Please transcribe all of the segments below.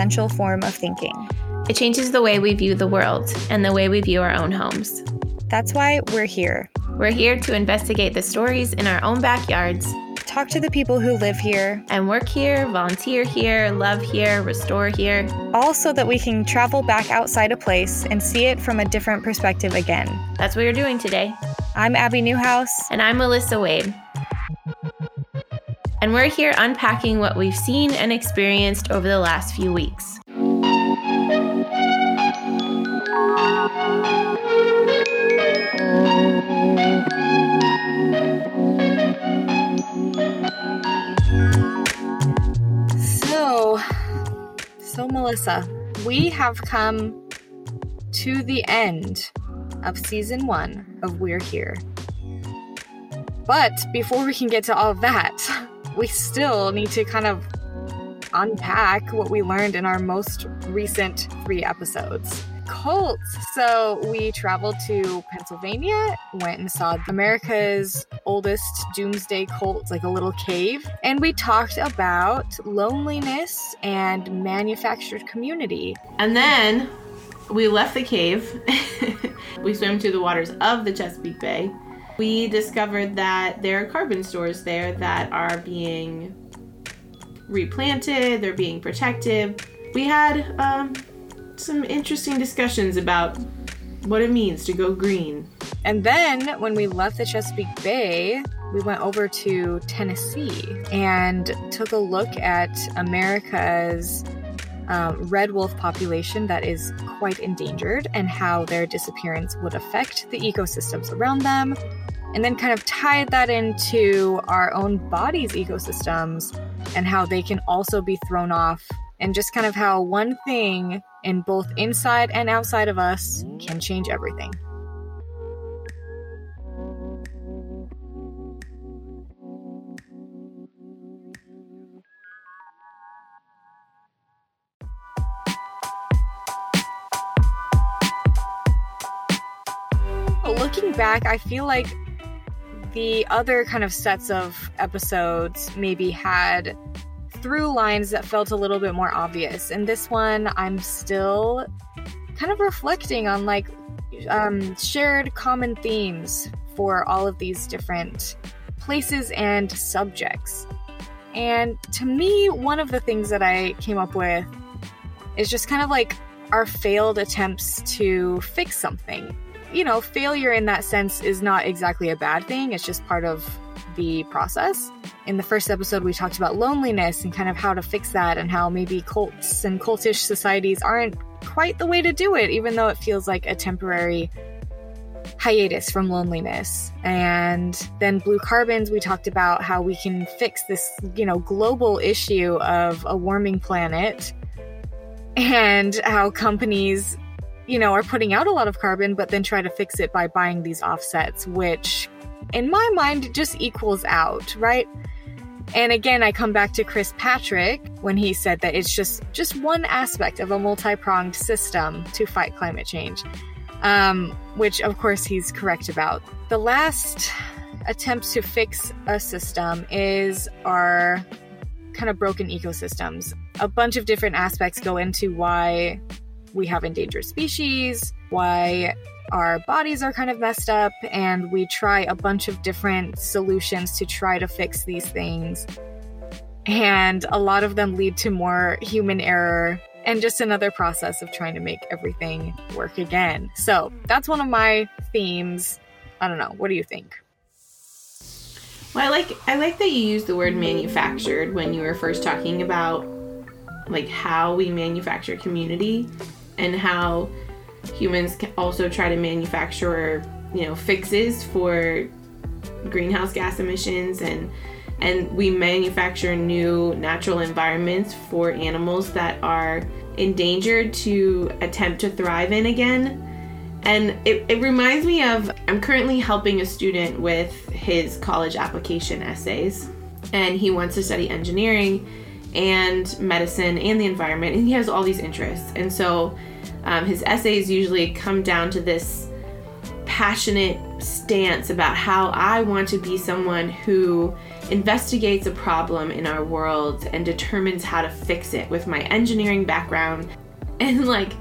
essential form of thinking. It changes the way we view the world and the way we view our own homes. That's why we're here. We're here to investigate the stories in our own backyards, talk to the people who live here, and work here, volunteer here, love here, restore here. All so that we can travel back outside a place and see it from a different perspective again. That's what you're doing today. I'm Abi Newhouse. And I'm Melissa Wade. And we're here unpacking what we've seen and experienced over the last few weeks. So, so Melissa, we have come to the end of season one of We're Here. But before we can get to all of that, we still need to kind of unpack what we learned in our most recent three episodes cults. So we traveled to Pennsylvania, went and saw America's oldest doomsday cult, like a little cave, and we talked about loneliness and manufactured community. And then we left the cave. we swam to the waters of the Chesapeake Bay. We discovered that there are carbon stores there that are being replanted, they're being protected. We had um, some interesting discussions about what it means to go green. And then when we left the Chesapeake Bay, we went over to Tennessee and took a look at America's um, red wolf population that is quite endangered and how their disappearance would affect the ecosystems around them. And then kind of tied that into our own body's ecosystems and how they can also be thrown off, and just kind of how one thing in both inside and outside of us can change everything. Looking back, I feel like the other kind of sets of episodes maybe had through lines that felt a little bit more obvious. And this one, I'm still kind of reflecting on like um, shared common themes for all of these different places and subjects. And to me, one of the things that I came up with is just kind of like our failed attempts to fix something. You know, failure in that sense is not exactly a bad thing, it's just part of the process. In the first episode, we talked about loneliness and kind of how to fix that, and how maybe cults and cultish societies aren't quite the way to do it, even though it feels like a temporary hiatus from loneliness. And then blue carbons, we talked about how we can fix this, you know, global issue of a warming planet and how companies, you know, are putting out a lot of carbon, but then try to fix it by buying these offsets, which in my mind just equals out, right? And again, I come back to Chris Patrick when he said that it's just just one aspect of a multi-pronged system to fight climate change, um, which of course he's correct about. The last attempt to fix a system is our kind of broken ecosystems. A bunch of different aspects go into why we have endangered species, why our bodies are kind of messed up, and we try a bunch of different solutions to try to fix these things. And a lot of them lead to more human error and just another process of trying to make everything work again. So that's one of my themes. I don't know. What do you think? Well, I like I like that you use the word manufactured when you were first talking about like how we manufacture community and how humans can also try to manufacture you know fixes for greenhouse gas emissions and and we manufacture new natural environments for animals that are endangered to attempt to thrive in again. And it, it reminds me of i'm currently helping a student with his college application essays and he wants to study engineering and medicine and the environment and he has all these interests. And so um, his essays usually come down to this passionate stance about how I want to be someone who investigates a problem in our world and determines how to fix it with my engineering background. And like,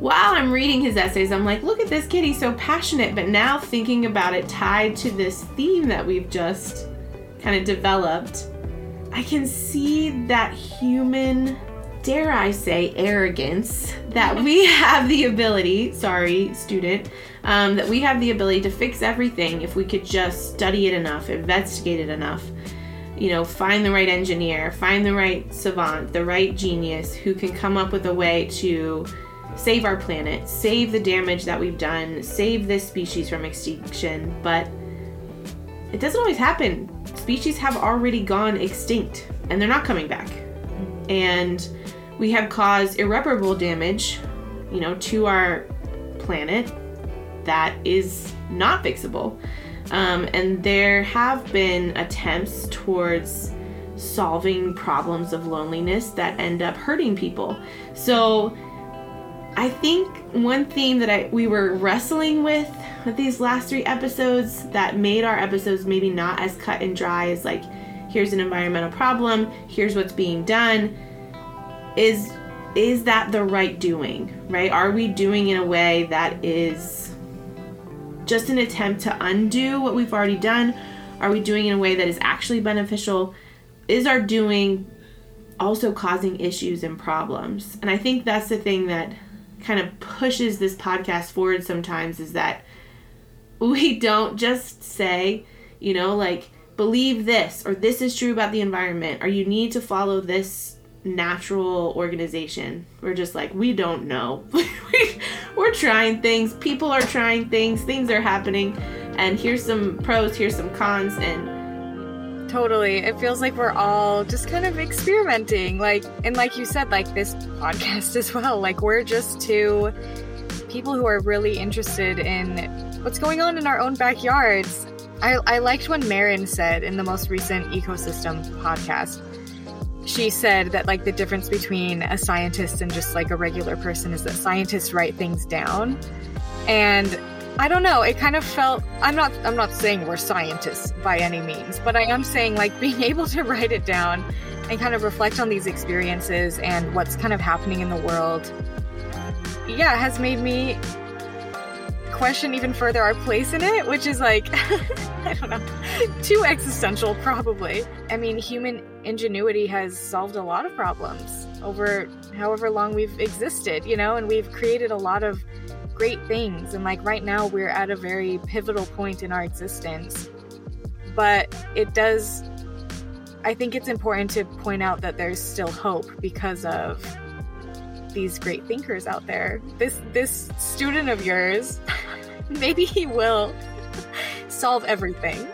while I'm reading his essays, I'm like, look at this kid, he's so passionate. But now thinking about it tied to this theme that we've just kind of developed, I can see that human, dare I say, arrogance that we have the ability, sorry, student, um, that we have the ability to fix everything if we could just study it enough, investigate it enough, you know, find the right engineer, find the right savant, the right genius who can come up with a way to save our planet, save the damage that we've done, save this species from extinction. But it doesn't always happen. Species have already gone extinct and they're not coming back. And we have caused irreparable damage, you know, to our planet that is not fixable. Um, and there have been attempts towards solving problems of loneliness that end up hurting people. So I think one theme that I we were wrestling with with these last three episodes that made our episodes maybe not as cut and dry as like here's an environmental problem, here's what's being done is is that the right doing, right? Are we doing in a way that is just an attempt to undo what we've already done? Are we doing in a way that is actually beneficial? Is our doing also causing issues and problems? And I think that's the thing that kind of pushes this podcast forward sometimes is that we don't just say, you know, like, believe this or this is true about the environment or you need to follow this natural organization. We're just like, we don't know. We're trying things. People are trying things. Things are happening. And here's some pros, here's some cons. And totally. It feels like we're all just kind of experimenting. Like, and like you said, like this podcast as well. Like, we're just two people who are really interested in what's going on in our own backyards. I, I liked when Marin said in the most recent ecosystem podcast she said that like the difference between a scientist and just like a regular person is that scientists write things down. And i don't know it kind of felt i'm not i'm not saying we're scientists by any means but i am saying like being able to write it down and kind of reflect on these experiences and what's kind of happening in the world yeah has made me question even further our place in it which is like I don't know, too existential, probably. I mean, human ingenuity has solved a lot of problems over however long we've existed, you know, and we've created a lot of great things. And like right now, we're at a very pivotal point in our existence. But it does, I think it's important to point out that there's still hope because of these great thinkers out there. This this student of yours, maybe he will solve everything.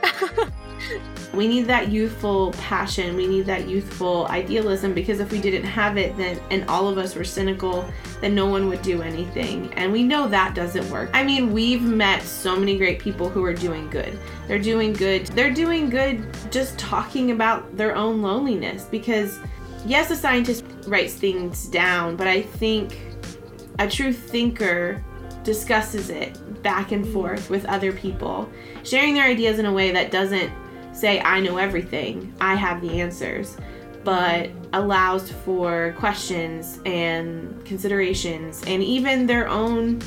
we need that youthful passion. We need that youthful idealism because if we didn't have it, then and all of us were cynical, then no one would do anything. And we know that doesn't work. I mean, we've met so many great people who are doing good. They're doing good. They're doing good just talking about their own loneliness because yes, a scientist writes things down, but I think a true thinker discusses it back and forth with other people, sharing their ideas in a way that doesn't say, I know everything, I have the answers, but allows for questions and considerations and even their own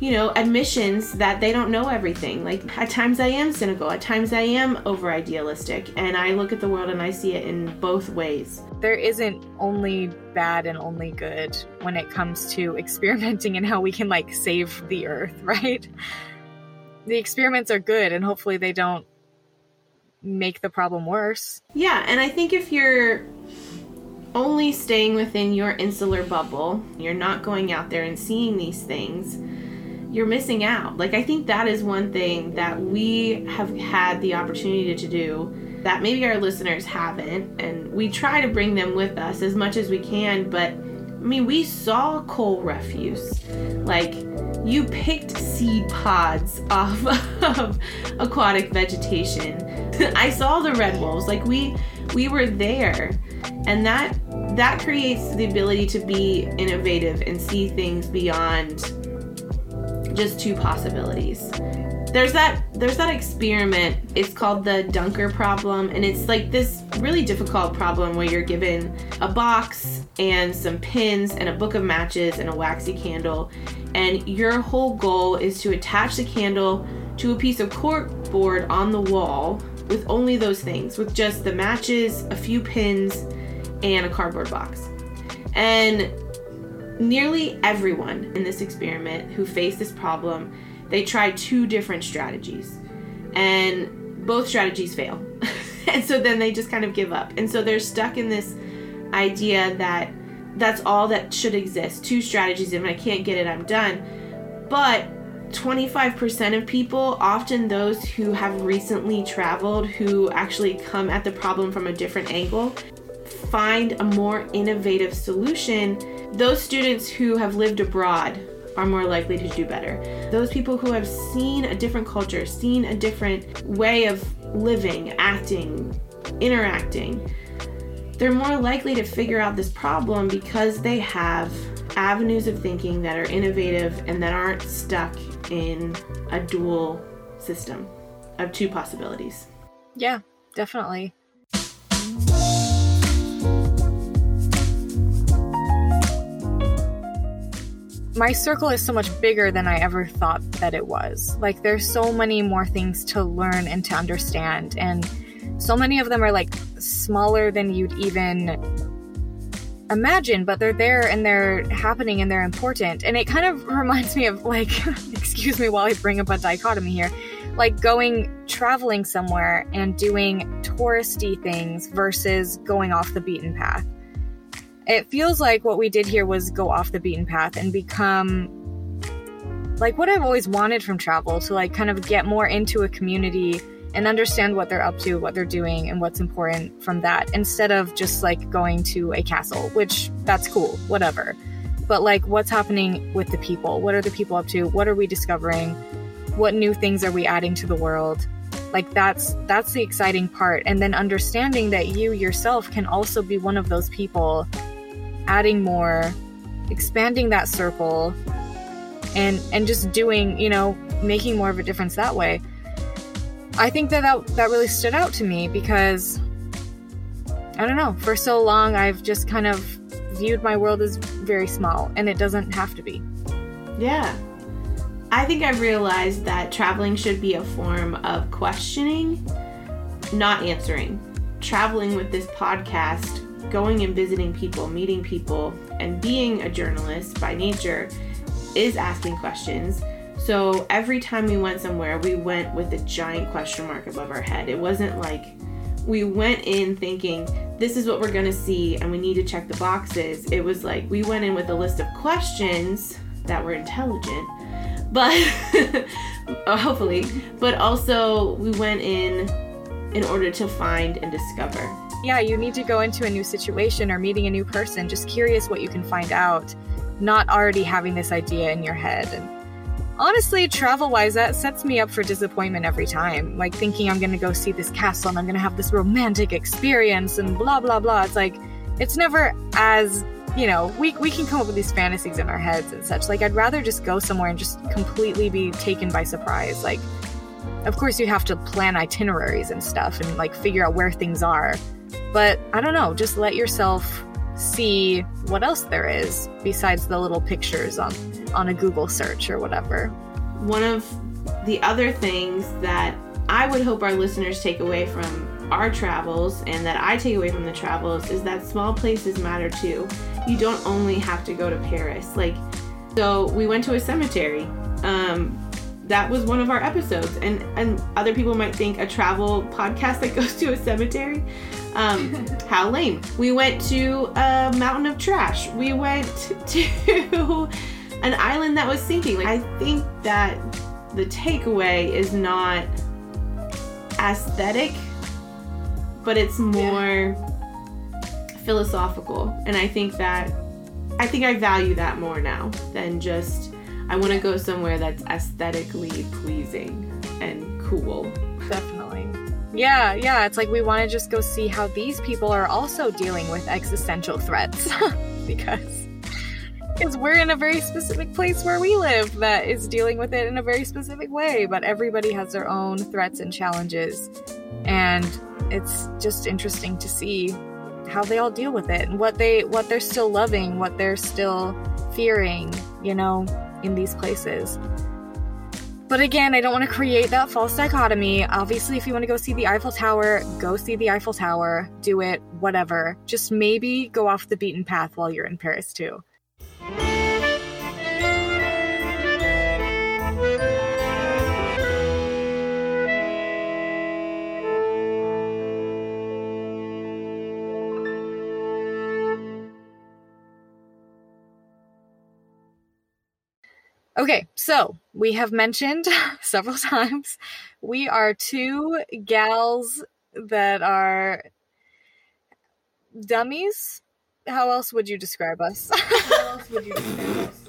you know, admissions that they don't know everything. Like at times I am cynical, at times I am over idealistic, and I look at the world and I see it in both ways. There isn't only bad and only good when it comes to experimenting and how we can like save the earth, right? The experiments are good and hopefully they don't make the problem worse. Yeah, and I think if you're only staying within your insular bubble, you're not going out there and seeing these things you're missing out. Like, I think that is one thing that we have had the opportunity to do that maybe our listeners haven't. And we try to bring them with us as much as we can. But I mean, we saw coal refuse. Like, you picked seed pods off of aquatic vegetation. I saw the red wolves. Like, we we were there. And that that creates the ability to be innovative and see things beyond just two possibilities. there's that there's that experiment it's called the Duncker problem and it's like this really difficult problem where you're given a box and some pins and a book of matches and a waxy candle and your whole goal is to attach the candle to a piece of corkboard on the wall with only those things with just the matches a few pins and a cardboard box and nearly everyone in this experiment who faced this problem they try two different strategies. And both strategies fail. And so then they just kind of give up. And so they're stuck in this idea that that's all that should exist. Two strategies and if i can't get it i'm done. But 25% of people often those who have recently traveled who actually come at the problem from a different angle find a more innovative solution those students who have lived abroad are more likely to do better. Those people who have seen a different culture, seen a different way of living, acting, interacting, they're more likely to figure out this problem because they have avenues of thinking that are innovative and that aren't stuck in a dual system of two possibilities. Yeah, definitely. My circle is so much bigger than I ever thought that it was. Like, there's so many more things to learn and to understand, and so many of them are like smaller than you'd even imagine, but they're there and they're happening and they're important. And it kind of reminds me of like, excuse me while I bring up a dichotomy here, like going traveling somewhere and doing touristy things versus going off the beaten path it feels like what we did here was go off the beaten path and become like what I've always wanted from travel to like kind of get more into a community and understand what they're up to, what they're doing, and what's important from that instead of just like going to a castle, which that's cool, whatever. But like what's happening with the people? What are the people up to? What are we discovering? What new things are we adding to the world? Like that's that's the exciting part and then understanding that you yourself can also be one of those people adding more, expanding that circle, and and just doing, you know, making more of a difference that way. I think that that, that really stood out to me because I don't know, for so long I've just kind of viewed my world as very small and it doesn't have to be. Yeah. I think I've realized that traveling should be a form of questioning, not answering. Traveling with this podcast going and visiting people, meeting people, and being a journalist by nature is asking questions. So every time we went somewhere, we went with a giant question mark above our head. It wasn't like we went in thinking, this is what we're to see and we need to check the boxes. It was like we went in with a list of questions that were intelligent, but uh, hopefully, but also we went in in order to find and discover yeah, you need to go into a new situation or meeting a new person, just curious what you can find out, not already having this idea in your head. And honestly, travel wise, that sets me up for disappointment every time. Like thinking I'm going to go see this castle and I'm going to have this romantic experience and blah, blah, blah. It's like, it's never as, you know, we, we can come up with these fantasies in our heads and such. Like, I'd rather just go somewhere and just completely be taken by surprise. Like, of course, you have to plan itineraries and stuff and like figure out where things are. But I don't know, just let yourself see what else there is besides the little pictures on on a Google search or whatever. One of the other things that I would hope our listeners take away from our travels and that I take away from the travels is that small places matter too. You don't only have to go to Paris. Like, so we went to a cemetery. Um, that was one of our episodes, and and other people might think a travel podcast that goes to a cemetery. Um, how lame. We went to a mountain of trash. We went to an island that was sinking. Like, I think that the takeaway is not aesthetic, but it's more yeah. philosophical. And I think that I think I value that more now than just I want to go somewhere that's aesthetically pleasing and cool. Definitely. Yeah, yeah. It's like we want to just go see how these people are also dealing with existential threats because because we're in a very specific place where we live that is dealing with it in a very specific way. But everybody has their own threats and challenges, and it's just interesting to see how they all deal with it and what they what they're still loving, what they're still fearing, you know, in these places. But again, I don't want to create that false dichotomy. Obviously, if you want to go see the Eiffel Tower, go see the Eiffel Tower, do it, whatever. Just maybe go off the beaten path while you're in Paris, too. Okay, so we have mentioned several times we are two gals that are dummies. How else would you describe us? How else would you describe us?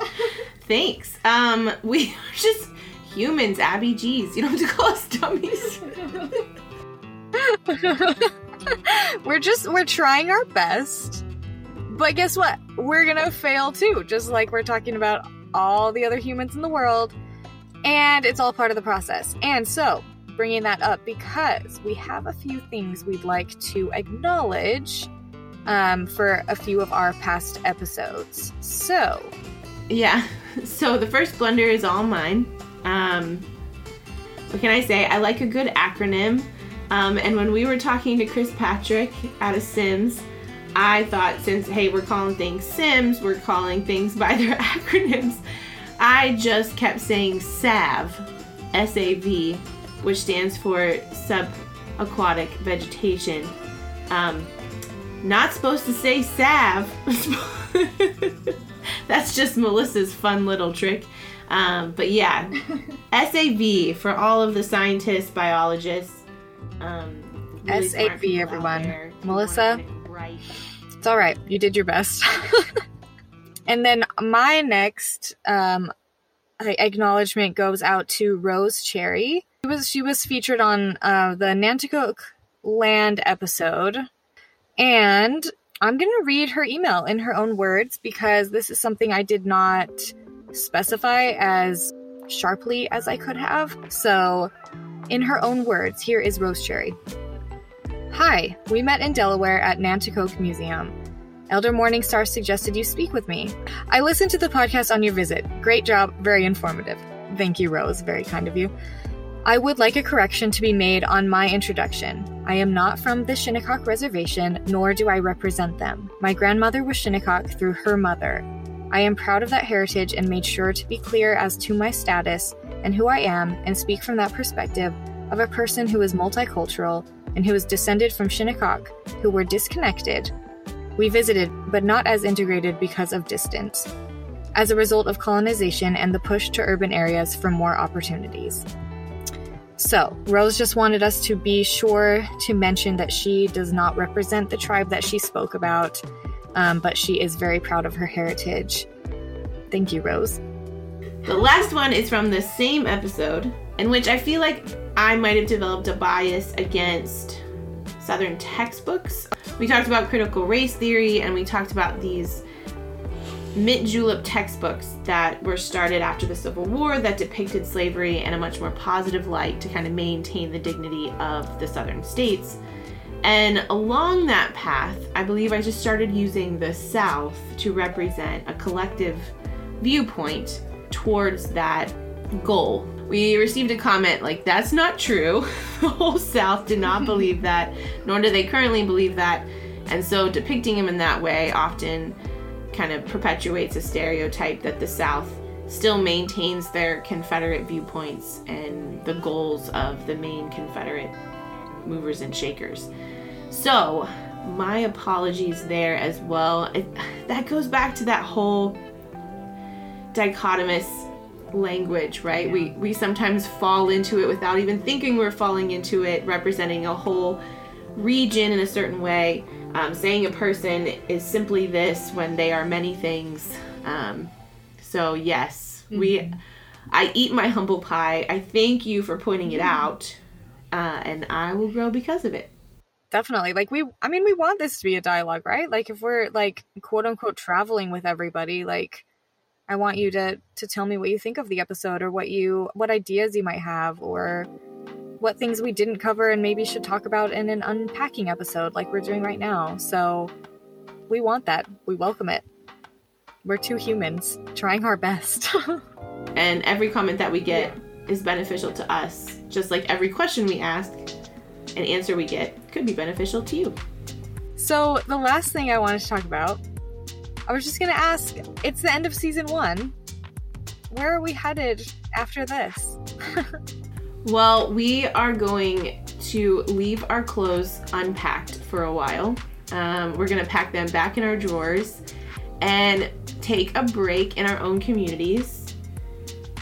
Thanks. Um, we are just humans, Abby G's. You don't have to call us dummies. we're just we're trying our best. But guess what? We're gonna fail too, just like we're talking about all the other humans in the world, and it's all part of the process. And so, bringing that up because we have a few things we'd like to acknowledge um, for a few of our past episodes. So, yeah. So the first blunder is all mine. Um, what can I say? I like a good acronym. Um, and when we were talking to Chris Patrick out of VIMS, I thought since, hey, we're calling things VIMS, we're calling things by their acronyms. I just kept saying SAV, S A V, which stands for subaquatic vegetation. Um, not supposed to say SAV. That's just Melissa's fun little trick. Um, but yeah, SAV for all of the scientists, biologists. Um, really SAV, everyone. Melissa, right. It's all right. You did your best. and then my next um, acknowledgement goes out to Rose Cherry. She was she was featured on uh, the Nanticoke Land episode, and I'm going to read her email in her own words because this is something I did not specify as sharply as I could have. So, in her own words, here is Rose Cherry. Hi, we met in Delaware at Nanticoke Museum. Elder Morningstar suggested you speak with me. I listened to the podcast on your visit. Great job, very informative. Thank you, Rose. Very kind of you. I would like a correction to be made on my introduction. I am not from the Shinnecock Reservation, nor do I represent them. My grandmother was Shinnecock through her mother. I am proud of that heritage and made sure to be clear as to my status and who I am and speak from that perspective of a person who is multicultural and who is descended from Shinnecock, who were disconnected. We visited, but not as integrated because of distance, as a result of colonization and the push to urban areas for more opportunities. So, Rose just wanted us to be sure to mention that she does not represent the tribe that she spoke about, um, but she is very proud of her heritage. Thank you, Rose. The last one is from the same episode, in which I feel like I might have developed a bias against Southern textbooks. We talked about critical race theory and we talked about these mint julep textbooks that were started after the Civil War that depicted slavery in a much more positive light to kind of maintain the dignity of the Southern states. And along that path, I believe I just started using the South to represent a collective viewpoint towards that goal we received a comment like, that's not true. the whole South did not believe that, nor do they currently believe that. And so depicting him in that way often kind of perpetuates a stereotype that the South still maintains their Confederate viewpoints and the goals of the main Confederate movers and shakers. So, my apologies there as well. It, that goes back to that whole dichotomous language, right? Yeah. We we sometimes fall into it without even thinking we're falling into it, representing a whole region in a certain way. Um, saying a person is simply this when they are many things. Um, so yes, mm-hmm. we. I eat my humble pie. I thank you for pointing it out, uh, and I will grow because of it. Definitely. Like we, I mean, we want this to be a dialogue, right? Like if we're like quote unquote traveling with everybody, like I want you to to tell me what you think of the episode or what you what ideas you might have or what things we didn't cover and maybe should talk about in an unpacking episode like we're doing right now. So we want that. We welcome it. We're two humans trying our best. and every comment that we get is beneficial to us, just like every question we ask and answer we get could be beneficial to you. So, the last thing I wanted to talk about, I was just going to ask it's the end of season one. Where are we headed after this? well, we are going to leave our clothes unpacked for a while. Um, we're going to pack them back in our drawers and take a break in our own communities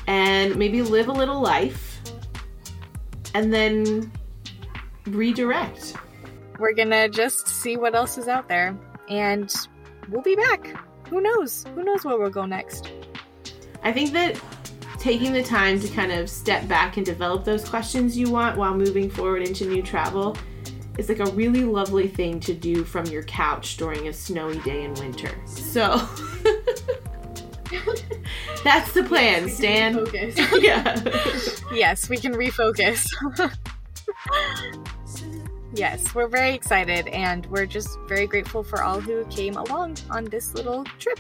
and maybe live a little life and then redirect. We're gonna just see what else is out there and we'll be back. Who knows? Who knows where we'll go next? I think that taking the time to kind of step back and develop those questions you want while moving forward into new travel is like a really lovely thing to do from your couch during a snowy day in winter. So that's the plan, yes, Stan. yeah. yes, we can refocus. yes, we're very excited and we're just very grateful for all who came along on this little trip.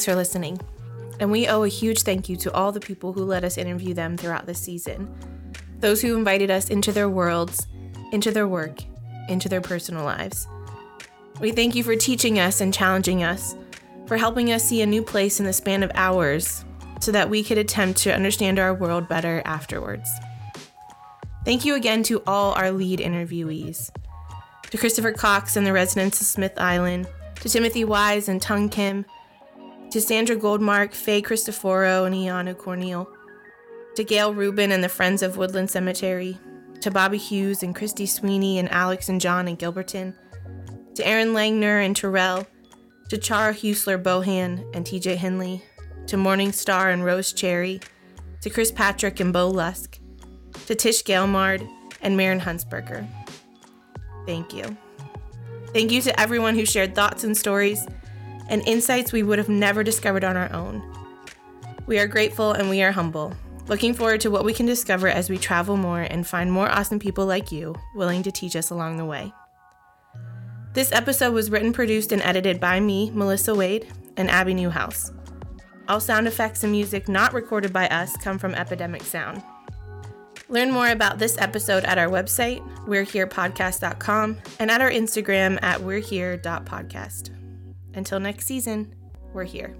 Thanks for listening. And we owe a huge thank you to all the people who let us interview them throughout this season. Those who invited us into their worlds, into their work, into their personal lives. We thank you for teaching us and challenging us, for helping us see a new place in the span of hours so that we could attempt to understand our world better afterwards. Thank you again to all our lead interviewees to Christopher Cox and the residents of Smith Island, to Timothy Wise and Tung Kim, to Sandra Goldmark, Faye Cristoforo, and Iana Corneal, to Gail Rubin and the Friends of Woodland Cemetery, to Bobby Hughes and Christy Sweeney and Alex and John and Gilberton, to Aaron Langner and Terrell, to Chara Haeussler Bohan and TJ Henley, to Morningstar and Rose Cherry, to Chris Patrick and Bo Lusk, to Tish Gailmard and Marin Huntsberger. Thank you. Thank you to everyone who shared thoughts and stories and insights we would have never discovered on our own. We are grateful and we are humble, looking forward to what we can discover as we travel more and find more awesome people like you willing to teach us along the way. This episode was written, produced, and edited by me, Melissa Wade, and Abi Newhouse. All sound effects and music not recorded by us come from Epidemic Sound. Learn more about this episode at our website, we'reherepodcast.com, and at our Instagram at we'rehere.podcast. Until next season, we're here.